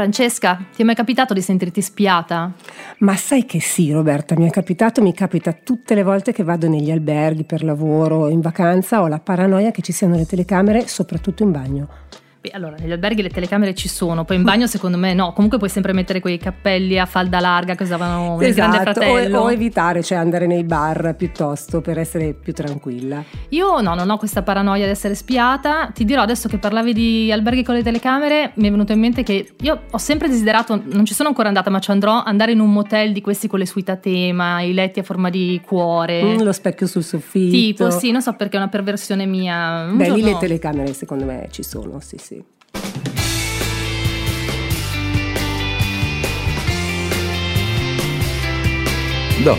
Francesca, ti è mai capitato di sentirti spiata? Ma sai che sì, Roberta, mi è capitato, mi capita tutte le volte che vado negli alberghi per lavoro, in vacanza, ho la paranoia che ci siano le telecamere, soprattutto in bagno. Beh, allora, negli alberghi le telecamere ci sono, poi in bagno secondo me no. Comunque puoi sempre mettere quei cappelli a falda larga che usavano nel esatto, Grande Fratello. O, o evitare, cioè andare nei bar piuttosto per essere più tranquilla. Io no, non ho questa paranoia di essere spiata. Ti dirò adesso che parlavi di alberghi con le telecamere, mi è venuto in mente che io ho sempre desiderato, non ci sono ancora andata, ma ci andrò, andare in un motel di questi con le suite a tema, i letti a forma di cuore. Mm, lo specchio sul soffitto. Tipo, sì, non so perché è una perversione mia. Un Beh, giorno... lì le telecamere secondo me ci sono, sì, sì. Doc.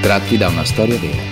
Tratti da una storia vera.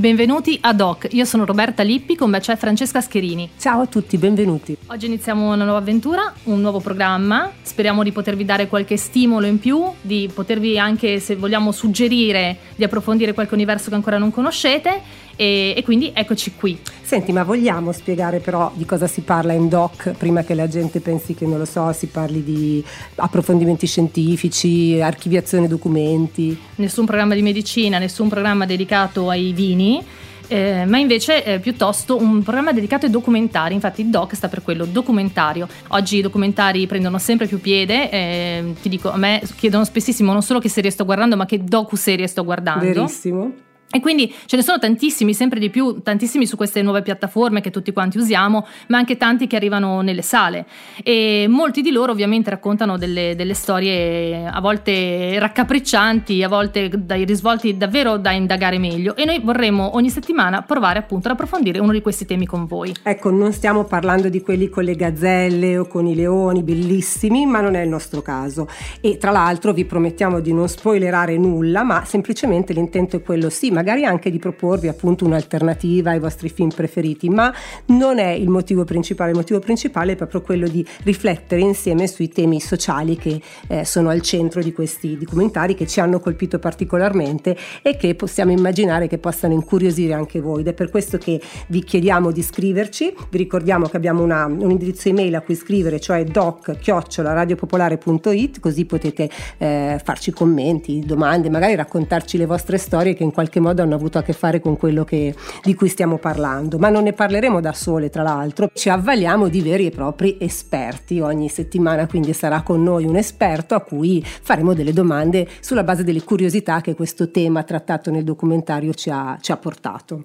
Benvenuti a Doc, io sono Roberta Lippi, con me c'è Francesca Scherini. Ciao a tutti, benvenuti. Oggi iniziamo una nuova avventura, un nuovo programma, speriamo di potervi dare qualche stimolo in più, di potervi anche, se vogliamo, suggerire di approfondire qualche universo che ancora non conoscete e, e, quindi eccoci qui. Senti, ma vogliamo spiegare però di cosa si parla in doc prima che la gente pensi che non lo so, si parli di approfondimenti scientifici, archiviazione documenti? Nessun programma di medicina, nessun programma dedicato ai vini. Eh, ma invece è piuttosto un programma dedicato ai documentari, infatti il doc sta per quello, documentario. Oggi i documentari prendono sempre più piede, eh, ti dico, a me chiedono spessissimo non solo che serie sto guardando, ma che docu-serie sto guardando. Verissimo. E quindi ce ne sono tantissimi, sempre di più, tantissimi su queste nuove piattaforme che tutti quanti usiamo, ma anche tanti che arrivano nelle sale. E molti di loro ovviamente raccontano delle, delle storie a volte raccapriccianti, a volte dai risvolti davvero da indagare meglio. E noi vorremmo ogni settimana provare appunto ad approfondire uno di questi temi con voi. Ecco, non stiamo parlando di quelli con le gazzelle o con i leoni, bellissimi, ma non è il nostro caso. E tra l'altro vi promettiamo di non spoilerare nulla, ma semplicemente l'intento è quello, sì, magari anche di proporvi appunto un'alternativa ai vostri film preferiti, ma non è il motivo principale, il motivo principale è proprio quello di riflettere insieme sui temi sociali che eh, sono al centro di questi documentari che ci hanno colpito particolarmente e che possiamo immaginare che possano incuriosire anche voi. Ed è per questo che vi chiediamo di scriverci, vi ricordiamo che abbiamo una, un indirizzo email a cui scrivere, cioè doc-radiopopolare.it, così potete eh, farci commenti, domande, magari raccontarci le vostre storie che in qualche modo modo hanno avuto a che fare con quello che, di cui stiamo parlando, ma non ne parleremo da sole tra l'altro, ci avvaliamo di veri e propri esperti ogni settimana, quindi sarà con noi un esperto a cui faremo delle domande sulla base delle curiosità che questo tema trattato nel documentario ci ha, ci ha portato.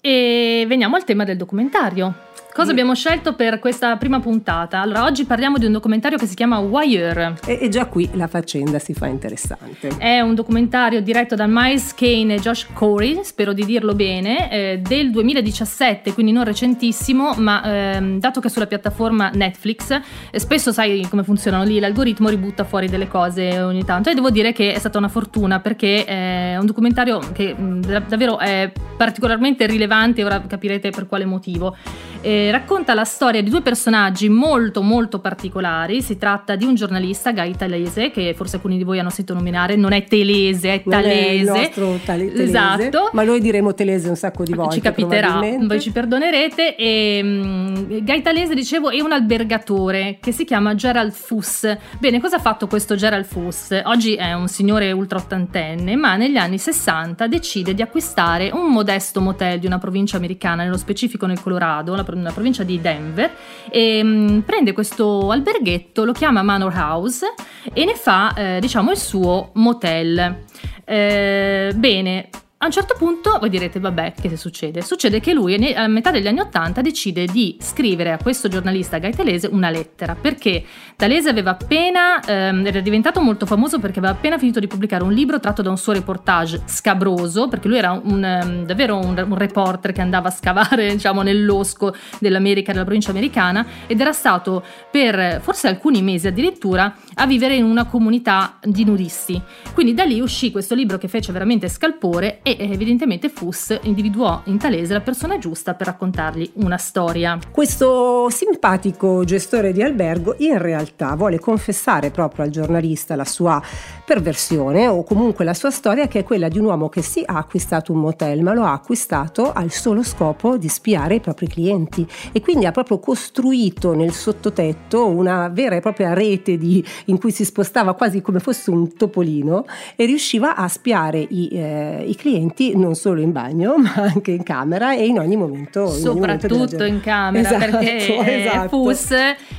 E veniamo al tema del documentario. Cosa abbiamo scelto per questa prima puntata? Allora, oggi parliamo di un documentario che si chiama Wire. E, e, già qui la faccenda si fa interessante. È un documentario diretto da Miles Kane e Josh Corey, spero di dirlo bene, eh, del 2017, quindi non recentissimo, ma ehm, dato che è sulla piattaforma Netflix, eh, spesso sai come funzionano lì, l'algoritmo ributta fuori delle cose ogni tanto e devo dire che è stata una fortuna perché è un documentario che mh, davvero è particolarmente rilevante, ora capirete per quale motivo. Eh, racconta la storia di due personaggi molto molto particolari. Si tratta di un giornalista, Guy Talese, che forse alcuni di voi hanno sentito nominare, non è Telese, è Talese. È il nostro tale- Telese. Esatto. Ma noi diremo Telese un sacco di volte. Ci capiterà, voi ci perdonerete. E, um, Guy Talese, dicevo, è un albergatore che si chiama Gerald Fuss. Bene, cosa ha fatto questo Gerald Fuss? Oggi è un signore ultra ottantenne, ma negli anni 60 decide di acquistare un modesto motel di una provincia americana, nello specifico nel Colorado, la nella provincia di Denver, e, mh, prende questo alberghetto, lo chiama Manor House e ne fa, eh, diciamo, il suo motel. Eh, bene, a un certo punto voi direte, vabbè, che succede? Succede che lui a metà degli anni Ottanta decide di scrivere a questo giornalista Gaetalese una lettera, perché Talese aveva appena, ehm, era diventato molto famoso perché aveva appena finito di pubblicare un libro tratto da un suo reportage scabroso, perché lui era un, um, davvero un, un, reporter che andava a scavare, diciamo, nell'osco dell'America, della provincia americana, ed era stato per forse alcuni mesi addirittura a vivere in una comunità di nudisti. Quindi da lì uscì questo libro che fece veramente scalpore e evidentemente Fuss individuò in Talese la persona giusta per raccontargli una storia. Questo simpatico gestore di albergo in realtà vuole confessare proprio al giornalista la sua perversione o comunque la sua storia che è quella di un uomo che sì ha acquistato un motel ma lo ha acquistato al solo scopo di spiare i propri clienti e quindi ha proprio costruito nel sottotetto una vera e propria rete di, in cui si spostava quasi come fosse un topolino e riusciva a spiare i, eh, i clienti non solo in bagno ma anche in camera e in ogni momento soprattutto in, momento in camera esatto, perché esatto. FUS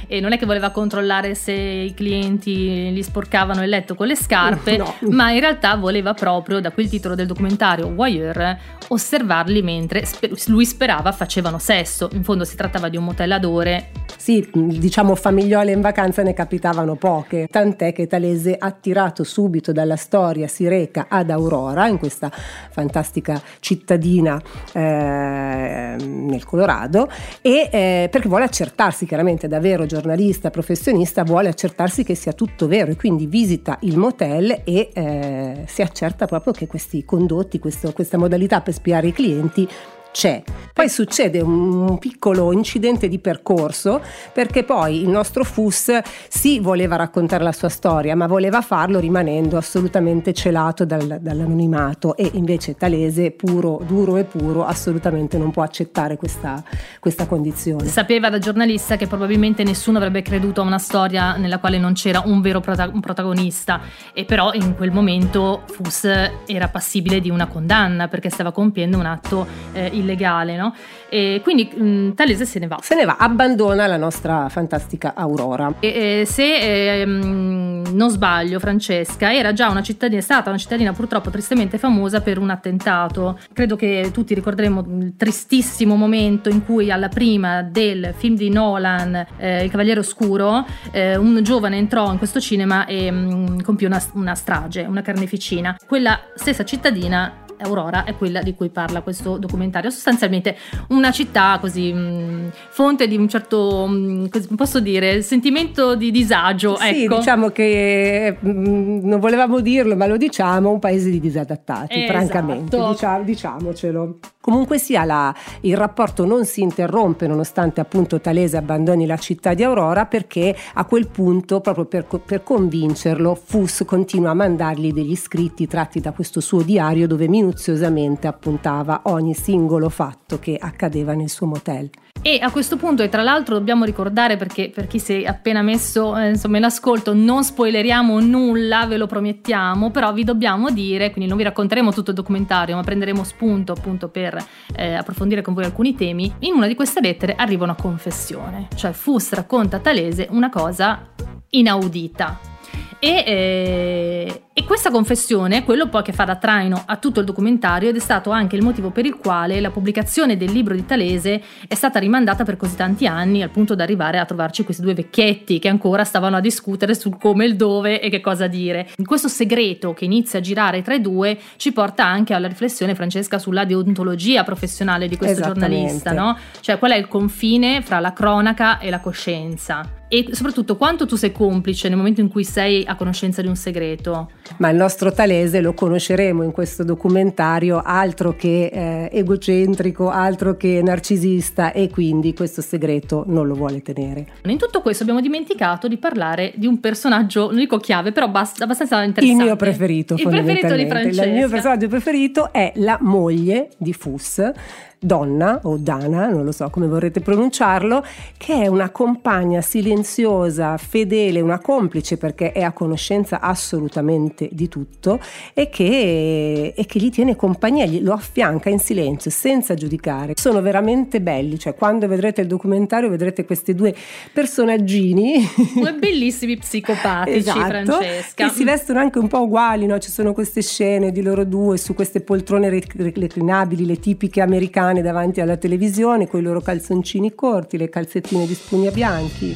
e non è che voleva controllare se i clienti gli sporcavano il letto con le scarpe no. ma in realtà voleva proprio da quel titolo del documentario Voyeur osservarli mentre lui sperava facevano sesso in fondo si trattava di un motel ad ore sì, diciamo famigliole in vacanza ne capitavano poche, tant'è che Talese, attirato subito dalla storia, si reca ad Aurora, in questa fantastica cittadina eh, nel Colorado, e, eh, perché vuole accertarsi, chiaramente da vero giornalista, professionista, vuole accertarsi che sia tutto vero e quindi visita il motel e eh, si accerta proprio che questi condotti, questo, questa modalità per spiare i clienti c'è. Poi succede un piccolo incidente di percorso perché poi il nostro FUS sì voleva raccontare la sua storia, ma voleva farlo rimanendo assolutamente celato dal, dall'anonimato e invece Talese, puro, duro e puro, assolutamente non può accettare questa, questa condizione. Sapeva da giornalista che probabilmente nessuno avrebbe creduto a una storia nella quale non c'era un vero prota- un protagonista e però in quel momento FUS era passibile di una condanna perché stava compiendo un atto eh, illegale, no? E quindi mh, mm, Talese se ne va. Se ne va, abbandona la nostra fantastica Aurora. E, e se eh, non sbaglio, Francesca era già una cittadina, è stata una cittadina purtroppo tristemente famosa per un attentato. Credo che tutti ricorderemo il tristissimo momento in cui alla prima del film di Nolan, eh, Il Cavaliere Oscuro, eh, un giovane entrò in questo cinema e mh, mm, compì una, una strage, una carneficina. Quella stessa cittadina Aurora è quella di cui parla questo documentario. Sostanzialmente una città così mh, mm, fonte di un certo, mh, mm, posso dire, sentimento di disagio. Sì, ecco. diciamo che mh, mm, non volevamo dirlo, ma lo diciamo, un paese di disadattati, esatto. francamente, diciamo, diciamocelo. Comunque sia, la, il rapporto non si interrompe nonostante appunto Talese abbandoni la città di Aurora perché a quel punto, proprio per, per convincerlo, Fuss continua a mandargli degli scritti tratti da questo suo diario dove minuziosamente appuntava ogni singolo fatto che accadeva nel suo motel. E a questo punto, e tra l'altro dobbiamo ricordare perché per chi si è appena messo eh, insomma, in ascolto, non spoileriamo nulla, ve lo promettiamo, però vi dobbiamo dire, quindi non vi racconteremo tutto il documentario, ma prenderemo spunto appunto per eh, approfondire con voi alcuni temi. In una di queste lettere arriva una confessione, cioè Fuss racconta a Talese una cosa inaudita. E, eh, e, questa confessione è quello poi che fa da traino a tutto il documentario ed è stato anche il motivo per il quale la pubblicazione del libro di Talese è stata rimandata per così tanti anni al punto da arrivare a trovarci questi due vecchietti che ancora stavano a discutere sul come, il dove e che cosa dire. Questo segreto che inizia a girare tra i due ci porta anche alla riflessione, Francesca, sulla deontologia professionale di questo giornalista, no? Cioè qual è il confine fra la cronaca e la coscienza e soprattutto quanto tu sei complice nel momento in cui sei a conoscenza di un segreto. Ma il nostro Talese lo conosceremo in questo documentario, altro che eh, egocentrico, altro che narcisista e quindi questo segreto non lo vuole tenere. In tutto questo abbiamo dimenticato di parlare di un personaggio, non dico chiave, però abbastanza interessante. Il mio preferito, il preferito di Francesca. Il mio personaggio preferito è la moglie di Fuss donna o Dana, non lo so come vorrete pronunciarlo, che è una compagna silenziosa, fedele, una complice perché è a conoscenza assolutamente di tutto e che, e che gli tiene compagnia, gli, lo affianca in silenzio senza giudicare. Sono veramente belli, cioè quando vedrete il documentario vedrete questi due personaggini. Due bellissimi psicopatici, esatto, Francesca. Che si vestono anche un po' uguali, no? ci sono queste scene di loro due su queste poltrone reclinabili, le tipiche americane americane davanti alla televisione con i loro calzoncini corti, le calzettine di spugna bianchi.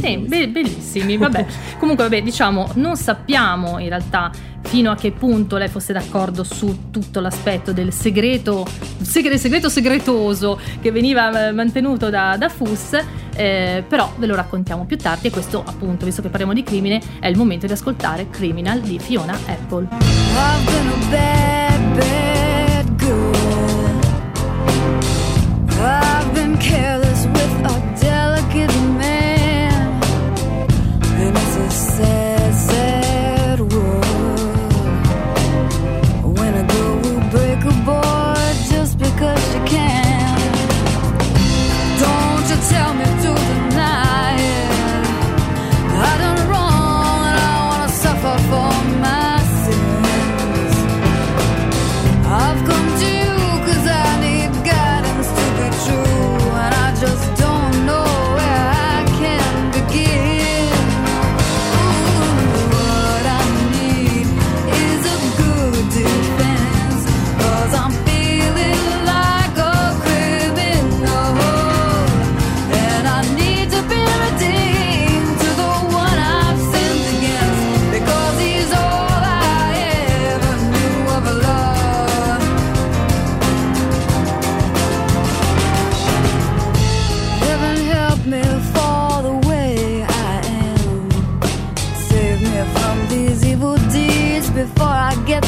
Sì, be- bellissimi. Vabbè, comunque, vabbè, diciamo, non sappiamo in realtà fino a che punto lei fosse d'accordo su tutto l'aspetto del segreto, segre- segreto segretoso che veniva eh, mantenuto da, da Fuss, eh, però ve lo raccontiamo più tardi e questo appunto, visto che parliamo di crimine, è il momento di ascoltare Criminal di Fiona Apple. I've been a bad, bad.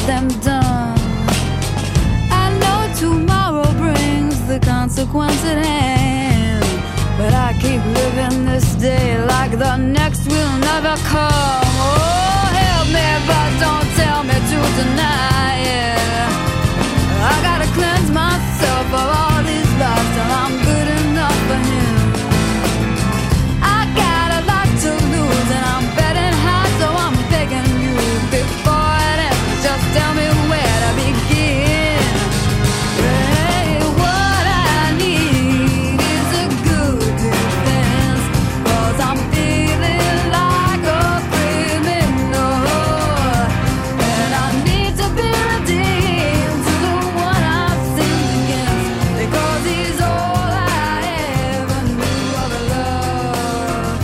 them done. I know tomorrow brings the consequence at hand, but I keep living this day like the next will never come. Oh, help me, but don't tell me to deny.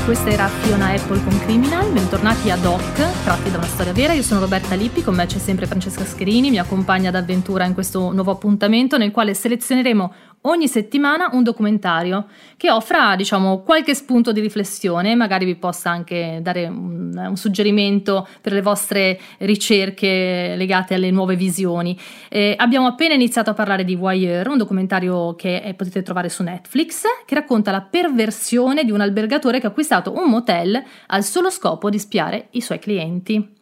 Questa era Fiona Apple con Criminal, bentornati a Doc, tratti da una storia vera. Io sono Roberta Lippi, con me c'è sempre Francesca Scherini, mi accompagna d'avventura in questo nuovo appuntamento nel quale selezioneremo ogni settimana un documentario che offra, diciamo, qualche spunto di riflessione, magari vi possa anche dare un, un suggerimento per le vostre ricerche legate alle nuove visioni. Eh, abbiamo appena iniziato a parlare di Wire, un documentario che eh, potete trovare su Netflix, che racconta la perversione di un albergatore che ha acquistato un motel al solo scopo di spiare i suoi clienti.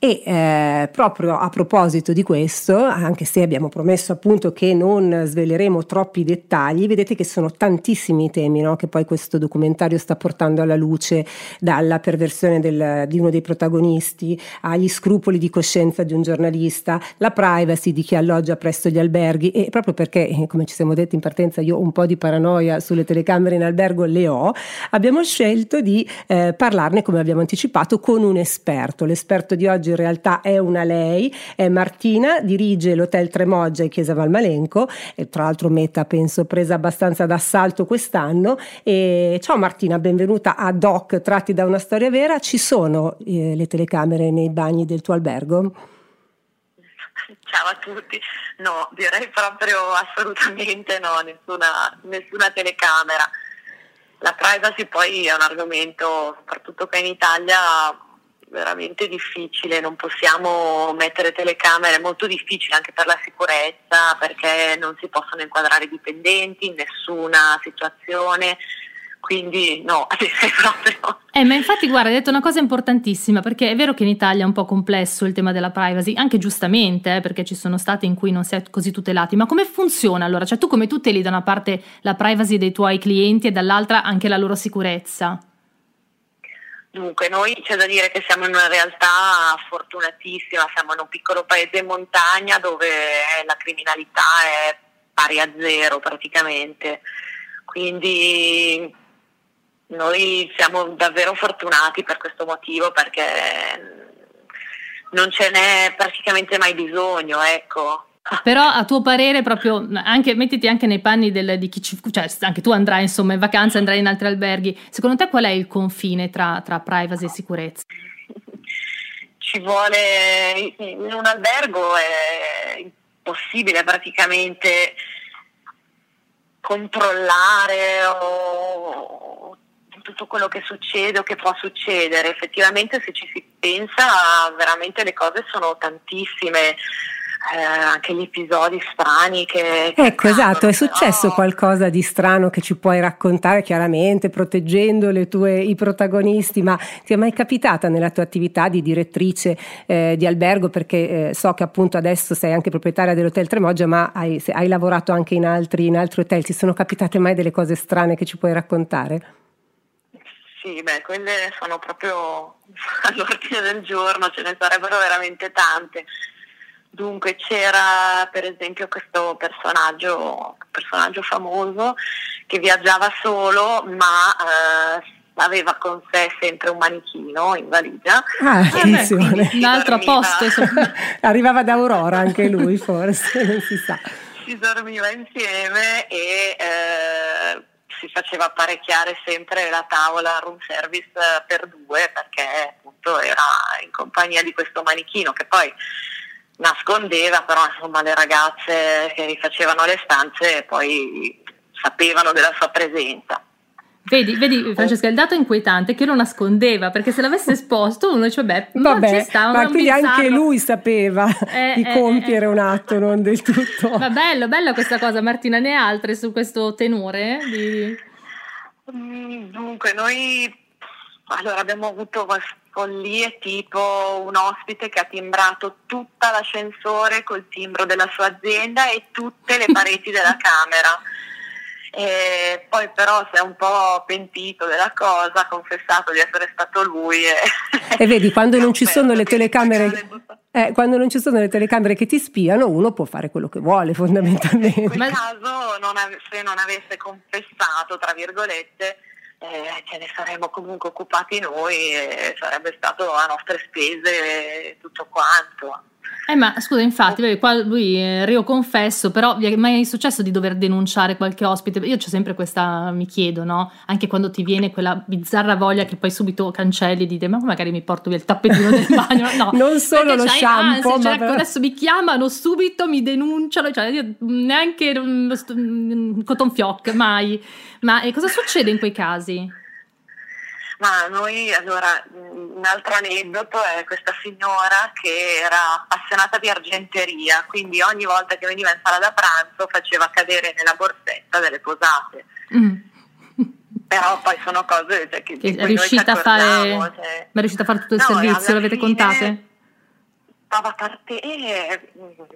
E eh, proprio a proposito di questo, anche se abbiamo promesso appunto che non sveleremo troppi dettagli, vedete che sono tantissimi i temi no? che poi questo documentario sta portando alla luce, dalla perversione del, di uno dei protagonisti agli scrupoli di coscienza di un giornalista, la privacy di chi alloggia presso gli alberghi e proprio perché, eh, come ci siamo detti in partenza, io un po' di paranoia sulle telecamere in albergo le ho, abbiamo scelto di eh, parlarne, come abbiamo anticipato, con un esperto. L'esperto di oggi in realtà è una lei, è Martina, dirige l'Hotel Tremoggia in Chiesa Valmalenco, e tra l'altro meta penso presa abbastanza d'assalto quest'anno. E ciao Martina, benvenuta a Doc tratti da una storia vera. Ci sono eh, le telecamere nei bagni del tuo albergo? Ciao a tutti, no, direi proprio assolutamente no, nessuna, nessuna telecamera. La privacy poi è un argomento, soprattutto qua in Italia, veramente difficile, non possiamo mettere telecamere, è molto difficile anche per la sicurezza perché non si possono inquadrare i dipendenti in nessuna situazione, quindi no, direi proprio. Eh, ma infatti guarda, hai detto una cosa importantissima, perché è vero che in Italia è un po' complesso il tema della privacy, anche giustamente, eh, perché ci sono stati in cui non si è così tutelati, ma come funziona allora? Cioè tu come tuteli da una parte la privacy dei tuoi clienti e dall'altra anche la loro sicurezza? Dunque, noi c'è da dire che siamo in una realtà fortunatissima, siamo in un piccolo paese in montagna dove la criminalità è pari a zero praticamente, quindi noi siamo davvero fortunati per questo motivo perché non ce n'è praticamente mai bisogno, ecco. Però a tuo parere proprio, anche, mettiti anche nei panni del, di chi ci, cioè anche tu andrai insomma in vacanza, andrai in altri alberghi, secondo te qual è il confine tra, tra privacy e sicurezza? Ci vuole, in un albergo è impossibile praticamente controllare o tutto quello che succede o che può succedere. Effettivamente se ci si pensa veramente le cose sono tantissime eh, anche gli episodi strani che... ecco, esatto, è successo qualcosa di strano che ci puoi raccontare chiaramente, proteggendo le tue, i protagonisti, ma ti è mai capitata nella tua attività di direttrice eh, di albergo, perché eh, so che appunto adesso sei anche proprietaria dell'Hotel Tremoggia, ma hai, hai lavorato anche in altri, in altri hotel, ti sono capitate mai delle cose strane che ci puoi raccontare? Sì, beh, quelle sono proprio all'ordine del giorno, ce ne sarebbero veramente tante. Dunque c'era per esempio questo personaggio, personaggio famoso che viaggiava solo ma eh, aveva con sé sempre un manichino in valigia. Ah, attenzione. Un altro posto. Arrivava da Aurora anche lui forse, non si sa. Si dormiva insieme e eh, si faceva apparecchiare sempre la tavola room service eh, per due perché appunto era in compagnia di questo manichino che poi nascondeva, però insomma le ragazze che rifacevano le stanze poi sapevano della sua presenza. Vedi, vedi Francesca, il dato inquietante è che lo nascondeva, perché se l'avesse esposto uno dice, beh, ma Vabbè, ci sta, ma quindi bizzarro. anche lui sapeva Eh, di eh, compiere eh. un atto non del tutto. Ma bello, bella questa cosa, Martina, ne hai altre su questo tenore? Di... Mm, Dunque, noi Allora abbiamo avuto follie tipo un ospite che ha timbrato tutto l'ascensore col timbro della sua azienda e tutte le pareti della camera. E poi però si è un po' pentito della cosa, ha confessato di essere stato lui. E, e vedi, quando non ci sono le telecamere... Eh, quando non ci sono le telecamere che ti spiano, uno può fare quello che vuole fondamentalmente. In quel caso, non ave- se non avesse confessato, tra virgolette, eh, ce ne saremmo comunque occupati noi e sarebbe stato a nostre spese tutto quanto. Eh, ma scusa, infatti, vedi, qua lui è Rio confesso, però vi è mai successo di dover denunciare qualche ospite? Io c'ho sempre questa, mi chiedo, no? Anche quando ti viene quella bizzarra voglia che poi subito cancelli di dire, ma magari mi porto via il tappetino del bagno. No, non solo lo shampoo, ansia, cioè, ecco, adesso mi chiamano subito, mi denunciano, cioè io neanche un, un cotton fioc, mai. Ma e cosa succede in quei casi? Ma noi, allora, un altro aneddoto è questa signora che era appassionata di argenteria, quindi ogni volta che veniva in sala da pranzo faceva cadere nella borsetta delle posate. Mm. Però poi sono cose cioè, che, che è riuscita a fare, cioè... ma è riuscita a fare tutto il no, servizio, l'avete fine, contate? A parte e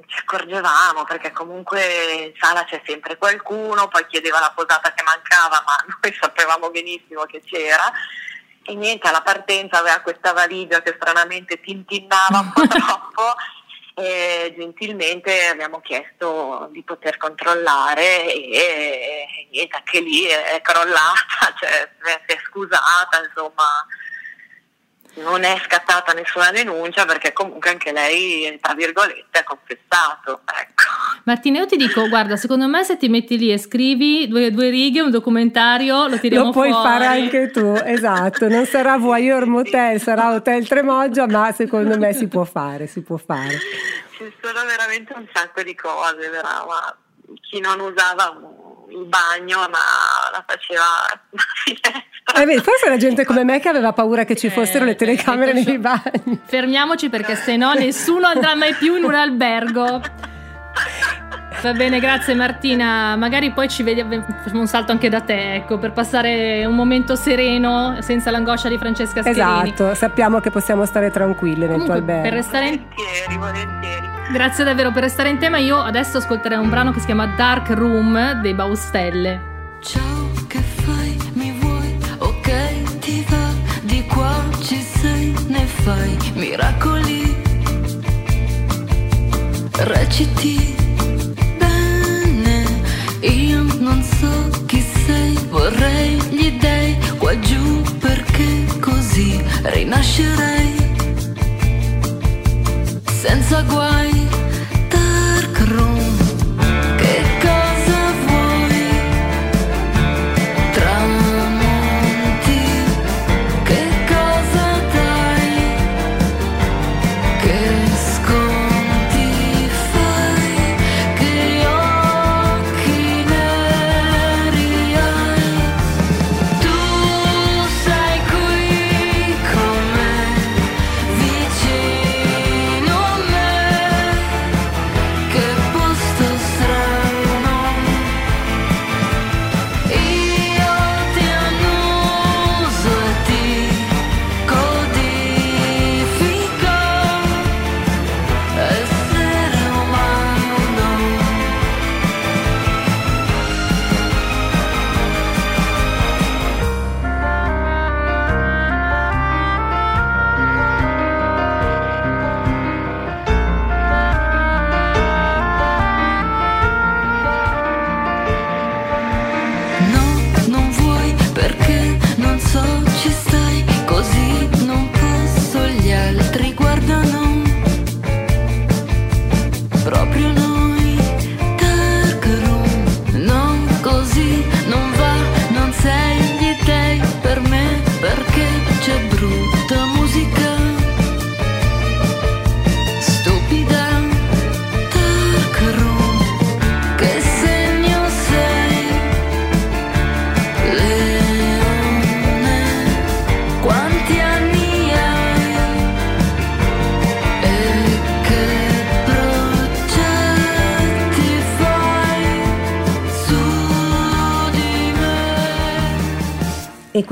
ci accorgevamo perché comunque in sala c'è sempre qualcuno, poi chiedeva la posata che mancava, ma noi sapevamo benissimo che c'era. E niente, alla partenza aveva questa valigia che stranamente tintinnava un po' troppo e gentilmente abbiamo chiesto di poter controllare e, e niente, anche lì è crollata, cioè si è scusata, insomma non è scattata nessuna denuncia perché comunque anche lei, tra virgolette, ha confessato. Ecco. Martina, io ti dico, guarda, secondo me se ti metti lì e scrivi due, due righe, un documentario, lo tiriamo fuori. Lo puoi fuori. fare anche tu, esatto. Non sarà Voyeur Motel, sarà Hotel Tremoggia, ma secondo me si può fare, si può fare. Ci sono veramente un sacco di cose, però, ma chi non usava il bagno ma la faceva la finestra. Eh beh, forse era gente come me che aveva paura che ci fossero eh, le telecamere nei bagni. Fermiamoci perché se no nessuno andrà mai più in un albergo. Va bene, grazie Martina. Magari poi ci vediamo, facciamo un salto anche da te, ecco, per passare un momento sereno senza l'angoscia di Francesca Scherini. Esatto, sappiamo che possiamo stare tranquille nel tuo albergo. Per restare in... volentieri, volentieri. Grazie davvero per restare in tema. Io adesso ascolterei un brano che si chiama Dark Room dei Baustelle. Ciao, che fai? Mi vuoi? Ok, ti va? Di qua ci sei, ne fai miracoli. Reciti io non so chi sei, vorrei gli dei qua giù perché così rinascerei. Senza guai,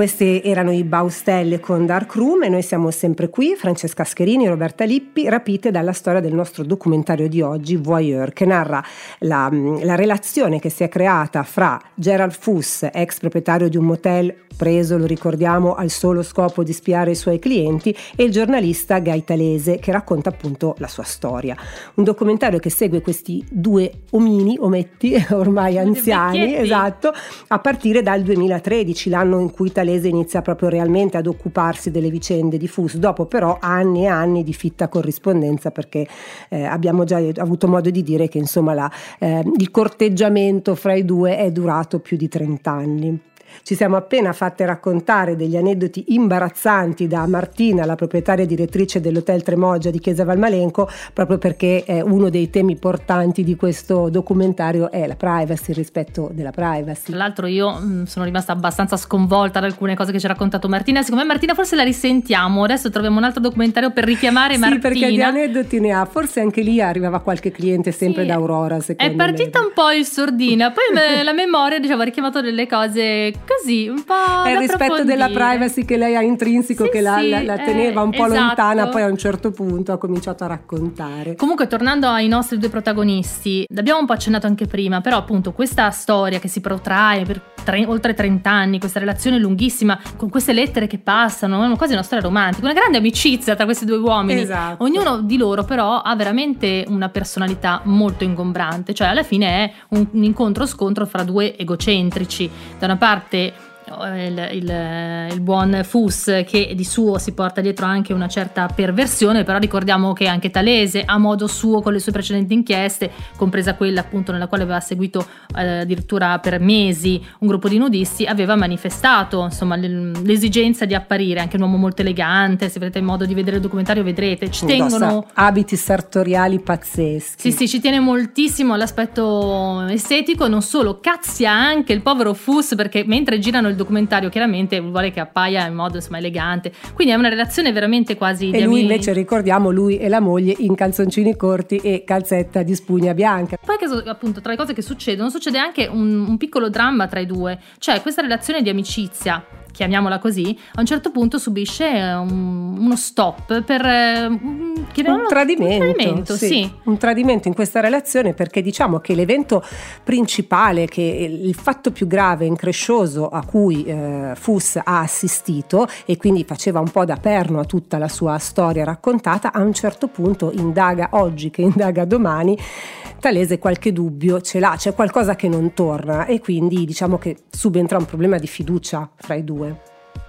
questi erano i Baustelle con Dark Room e noi siamo sempre qui, Francesca Scherini, Roberta Lippi, rapite dalla storia del nostro documentario di oggi, Voyeur, che narra la, la relazione che si è creata fra Gerald Fuss, ex proprietario di un motel preso, lo ricordiamo, al solo scopo di spiare i suoi clienti, e il giornalista Gaitalese, che racconta appunto la sua storia. Un documentario che segue questi due omini, ometti, ormai anziani, esatto, a partire dal 2013, l'anno in cui Talese inizia proprio realmente ad occuparsi delle vicende di Fus, dopo però anni e anni di fitta corrispondenza perché eh, abbiamo già avuto modo di dire che insomma la, eh, il corteggiamento fra i due è durato più di 30 anni. Ci siamo appena fatte raccontare degli aneddoti imbarazzanti da Martina, la proprietaria direttrice dell'Hotel Tremoggia di Chiesa Valmalenco, proprio perché eh, uno dei temi portanti di questo documentario è la privacy, il rispetto della privacy. Tra l'altro io mm, sono rimasta abbastanza sconvolta da alcune cose che ci ha raccontato Martina, siccome Martina forse la risentiamo, adesso troviamo un altro documentario per richiamare sì, Martina. Sì, perché di aneddoti ne ha, forse anche lì arrivava qualche cliente sempre sì, da Aurora, secondo È partita me. un po' il sordina, poi la memoria diciamo, ha richiamato delle cose così, un po'. È il rispetto della privacy che lei ha intrinseco, sì, che la, sì, la, la teneva un po' esatto. lontana, poi a un certo punto ha cominciato a raccontare. Comunque, tornando ai nostri due protagonisti, l'abbiamo un po' accennato anche prima, però appunto questa storia che si protrae per tre, oltre 30 anni, questa relazione lunghissima, con queste lettere che passano, quasi una storia romantica, una grande amicizia tra questi due uomini. Esatto. Ognuno di loro, però, ha veramente una personalità molto ingombrante, cioè alla fine è un, un incontro-scontro fra due egocentrici. Da una parte parte il, il, il, buon Fus che di suo si porta dietro anche una certa perversione, però ricordiamo che anche Talese a modo suo con le sue precedenti inchieste, compresa quella appunto nella quale aveva seguito eh, addirittura per mesi un gruppo di nudisti, aveva manifestato insomma l'esigenza di apparire, anche un uomo molto elegante, se il modo di vedere il documentario vedrete, ci tengono... abiti sartoriali pazzeschi. Sì, sì, ci tiene moltissimo all'aspetto estetico, non solo, cazzia anche il povero Fus perché mentre girano il documentario chiaramente vuole che appaia in modo insomma, elegante. Quindi è una relazione veramente quasi... E lui invece ricordiamo lui e la moglie in calzoncini corti e calzetta di spugna bianca. Poi che appunto tra le cose che succedono succede anche un, un piccolo dramma tra i due, cioè questa relazione di amicizia chiamiamola così, a un certo punto subisce un, uno stop per un, un tradimento. Un tradimento, sì. sì. Un tradimento in questa relazione perché diciamo che l'evento principale, che il fatto più grave, increscioso a cui eh, Fuss ha assistito e quindi faceva un po' da perno a tutta la sua storia raccontata, a un certo punto indaga oggi che indaga domani Talese qualche dubbio ce l'ha, c'è qualcosa che non torna e quindi diciamo che subentra un problema di fiducia fra i due.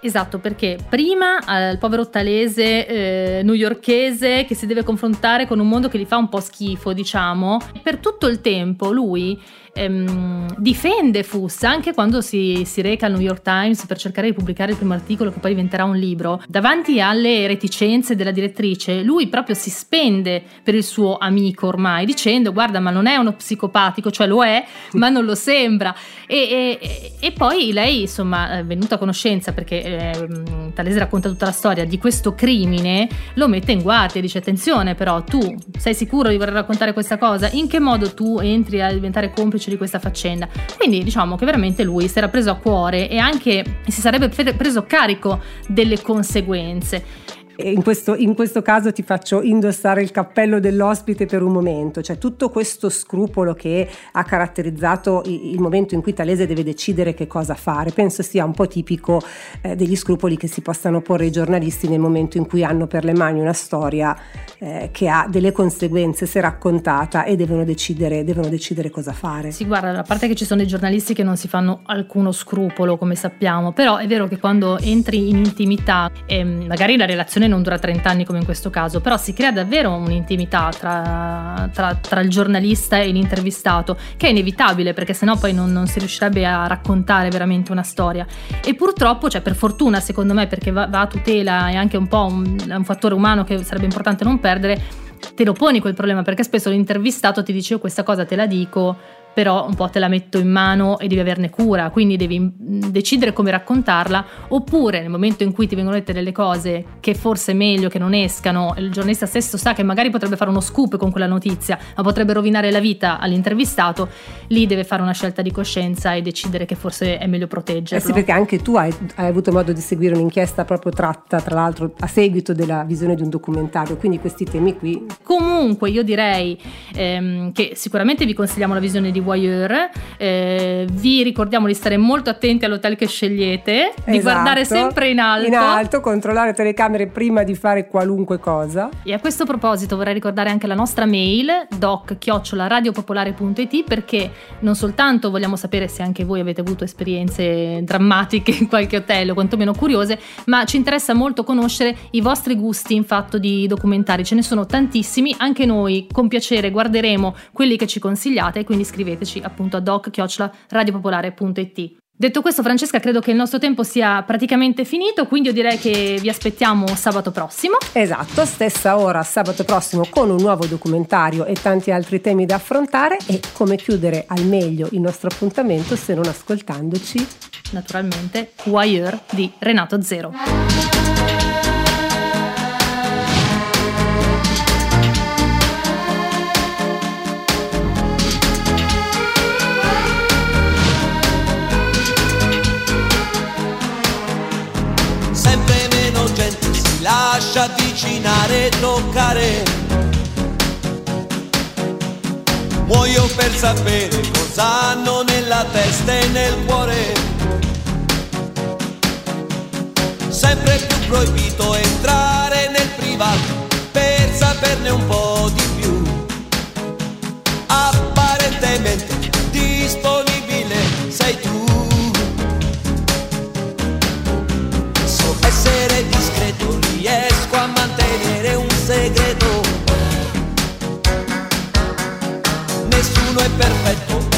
Esatto, perché prima eh, il povero talese eh, newyorkese che si deve confrontare con un mondo che gli fa un po' schifo, diciamo, per tutto il tempo lui ehm, difende Fuss anche quando si, si, reca al New York Times per cercare di pubblicare il primo articolo che poi diventerà un libro. Davanti alle reticenze della direttrice, lui proprio si spende per il suo amico ormai, dicendo guarda ma non è uno psicopatico, cioè lo è, ma non lo sembra. E, e, e poi lei insomma è venuta a conoscenza perché eh, Talese racconta tutta la storia di questo crimine, lo mette in guardia, dice attenzione però tu sei sicuro di voler raccontare questa cosa? In che modo tu entri a diventare complice? Complice di questa faccenda. Quindi diciamo che veramente lui si era preso a cuore e anche si sarebbe preso carico delle conseguenze in questo, in questo, caso ti faccio indossare il cappello dell'ospite per un momento, cioè tutto questo scrupolo che ha caratterizzato il, momento in cui Talese deve decidere che cosa fare, penso sia un po' tipico eh, degli scrupoli che si possano porre i giornalisti nel momento in cui hanno per le mani una storia eh, che ha delle conseguenze se raccontata e devono decidere, devono decidere cosa fare. Sì, guarda, a parte che ci sono dei giornalisti che non si fanno alcuno scrupolo, come sappiamo, però è vero che quando entri in intimità, ehm, magari la relazione non dura 30 anni come in questo caso, però si crea davvero un'intimità tra, tra, tra il giornalista e l'intervistato, che è inevitabile perché sennò poi non, non, si riuscirebbe a raccontare veramente una storia. E purtroppo, cioè per fortuna secondo me, perché va, va a tutela e anche un po' un, un fattore umano che sarebbe importante non perdere, te lo poni quel problema perché spesso l'intervistato ti dice io questa cosa te la dico però un po' te la metto in mano e devi averne cura, quindi devi mm, decidere come raccontarla, oppure nel momento in cui ti vengono dette delle cose che forse è meglio che non escano, il giornalista stesso sa che magari potrebbe fare uno scoop con quella notizia, ma potrebbe rovinare la vita all'intervistato, lì deve fare una scelta di coscienza e decidere che forse è meglio proteggerlo. Eh sì, perché anche tu hai, hai avuto modo di seguire un'inchiesta proprio tratta, tra l'altro, a seguito della visione di un documentario, quindi questi temi qui. Comunque io direi ehm, che sicuramente vi consigliamo la visione di Voyeur, eh, vi ricordiamo di stare molto attenti all'hotel che scegliete, di Esatto. guardare sempre in alto. In alto, controllare le telecamere prima di fare qualunque cosa. E a questo proposito vorrei ricordare anche la nostra mail doc-radiopopolare.it perché non soltanto vogliamo sapere se anche voi avete avuto esperienze drammatiche in qualche hotel o quantomeno curiose, ma ci interessa molto conoscere i vostri gusti in fatto di documentari. Ce ne sono tantissimi, anche noi con piacere guarderemo quelli che ci consigliate e quindi scriveteci appunto a doc-radiopopolare.it. Detto questo, Francesca, credo che il nostro tempo sia praticamente finito, quindi io direi che vi aspettiamo sabato prossimo. Esatto, stessa ora sabato prossimo con un nuovo documentario e tanti altri temi da affrontare e come chiudere al meglio il nostro appuntamento se non ascoltandoci. naturalmente Wire di Renato Zero. Lascia avvicinare e toccare. Muoio per sapere cosa hanno nella testa e nel cuore. Sempre più proibito entrare nel privato per saperne un po' di più. Apparentemente disponibile sei tu. Nessuno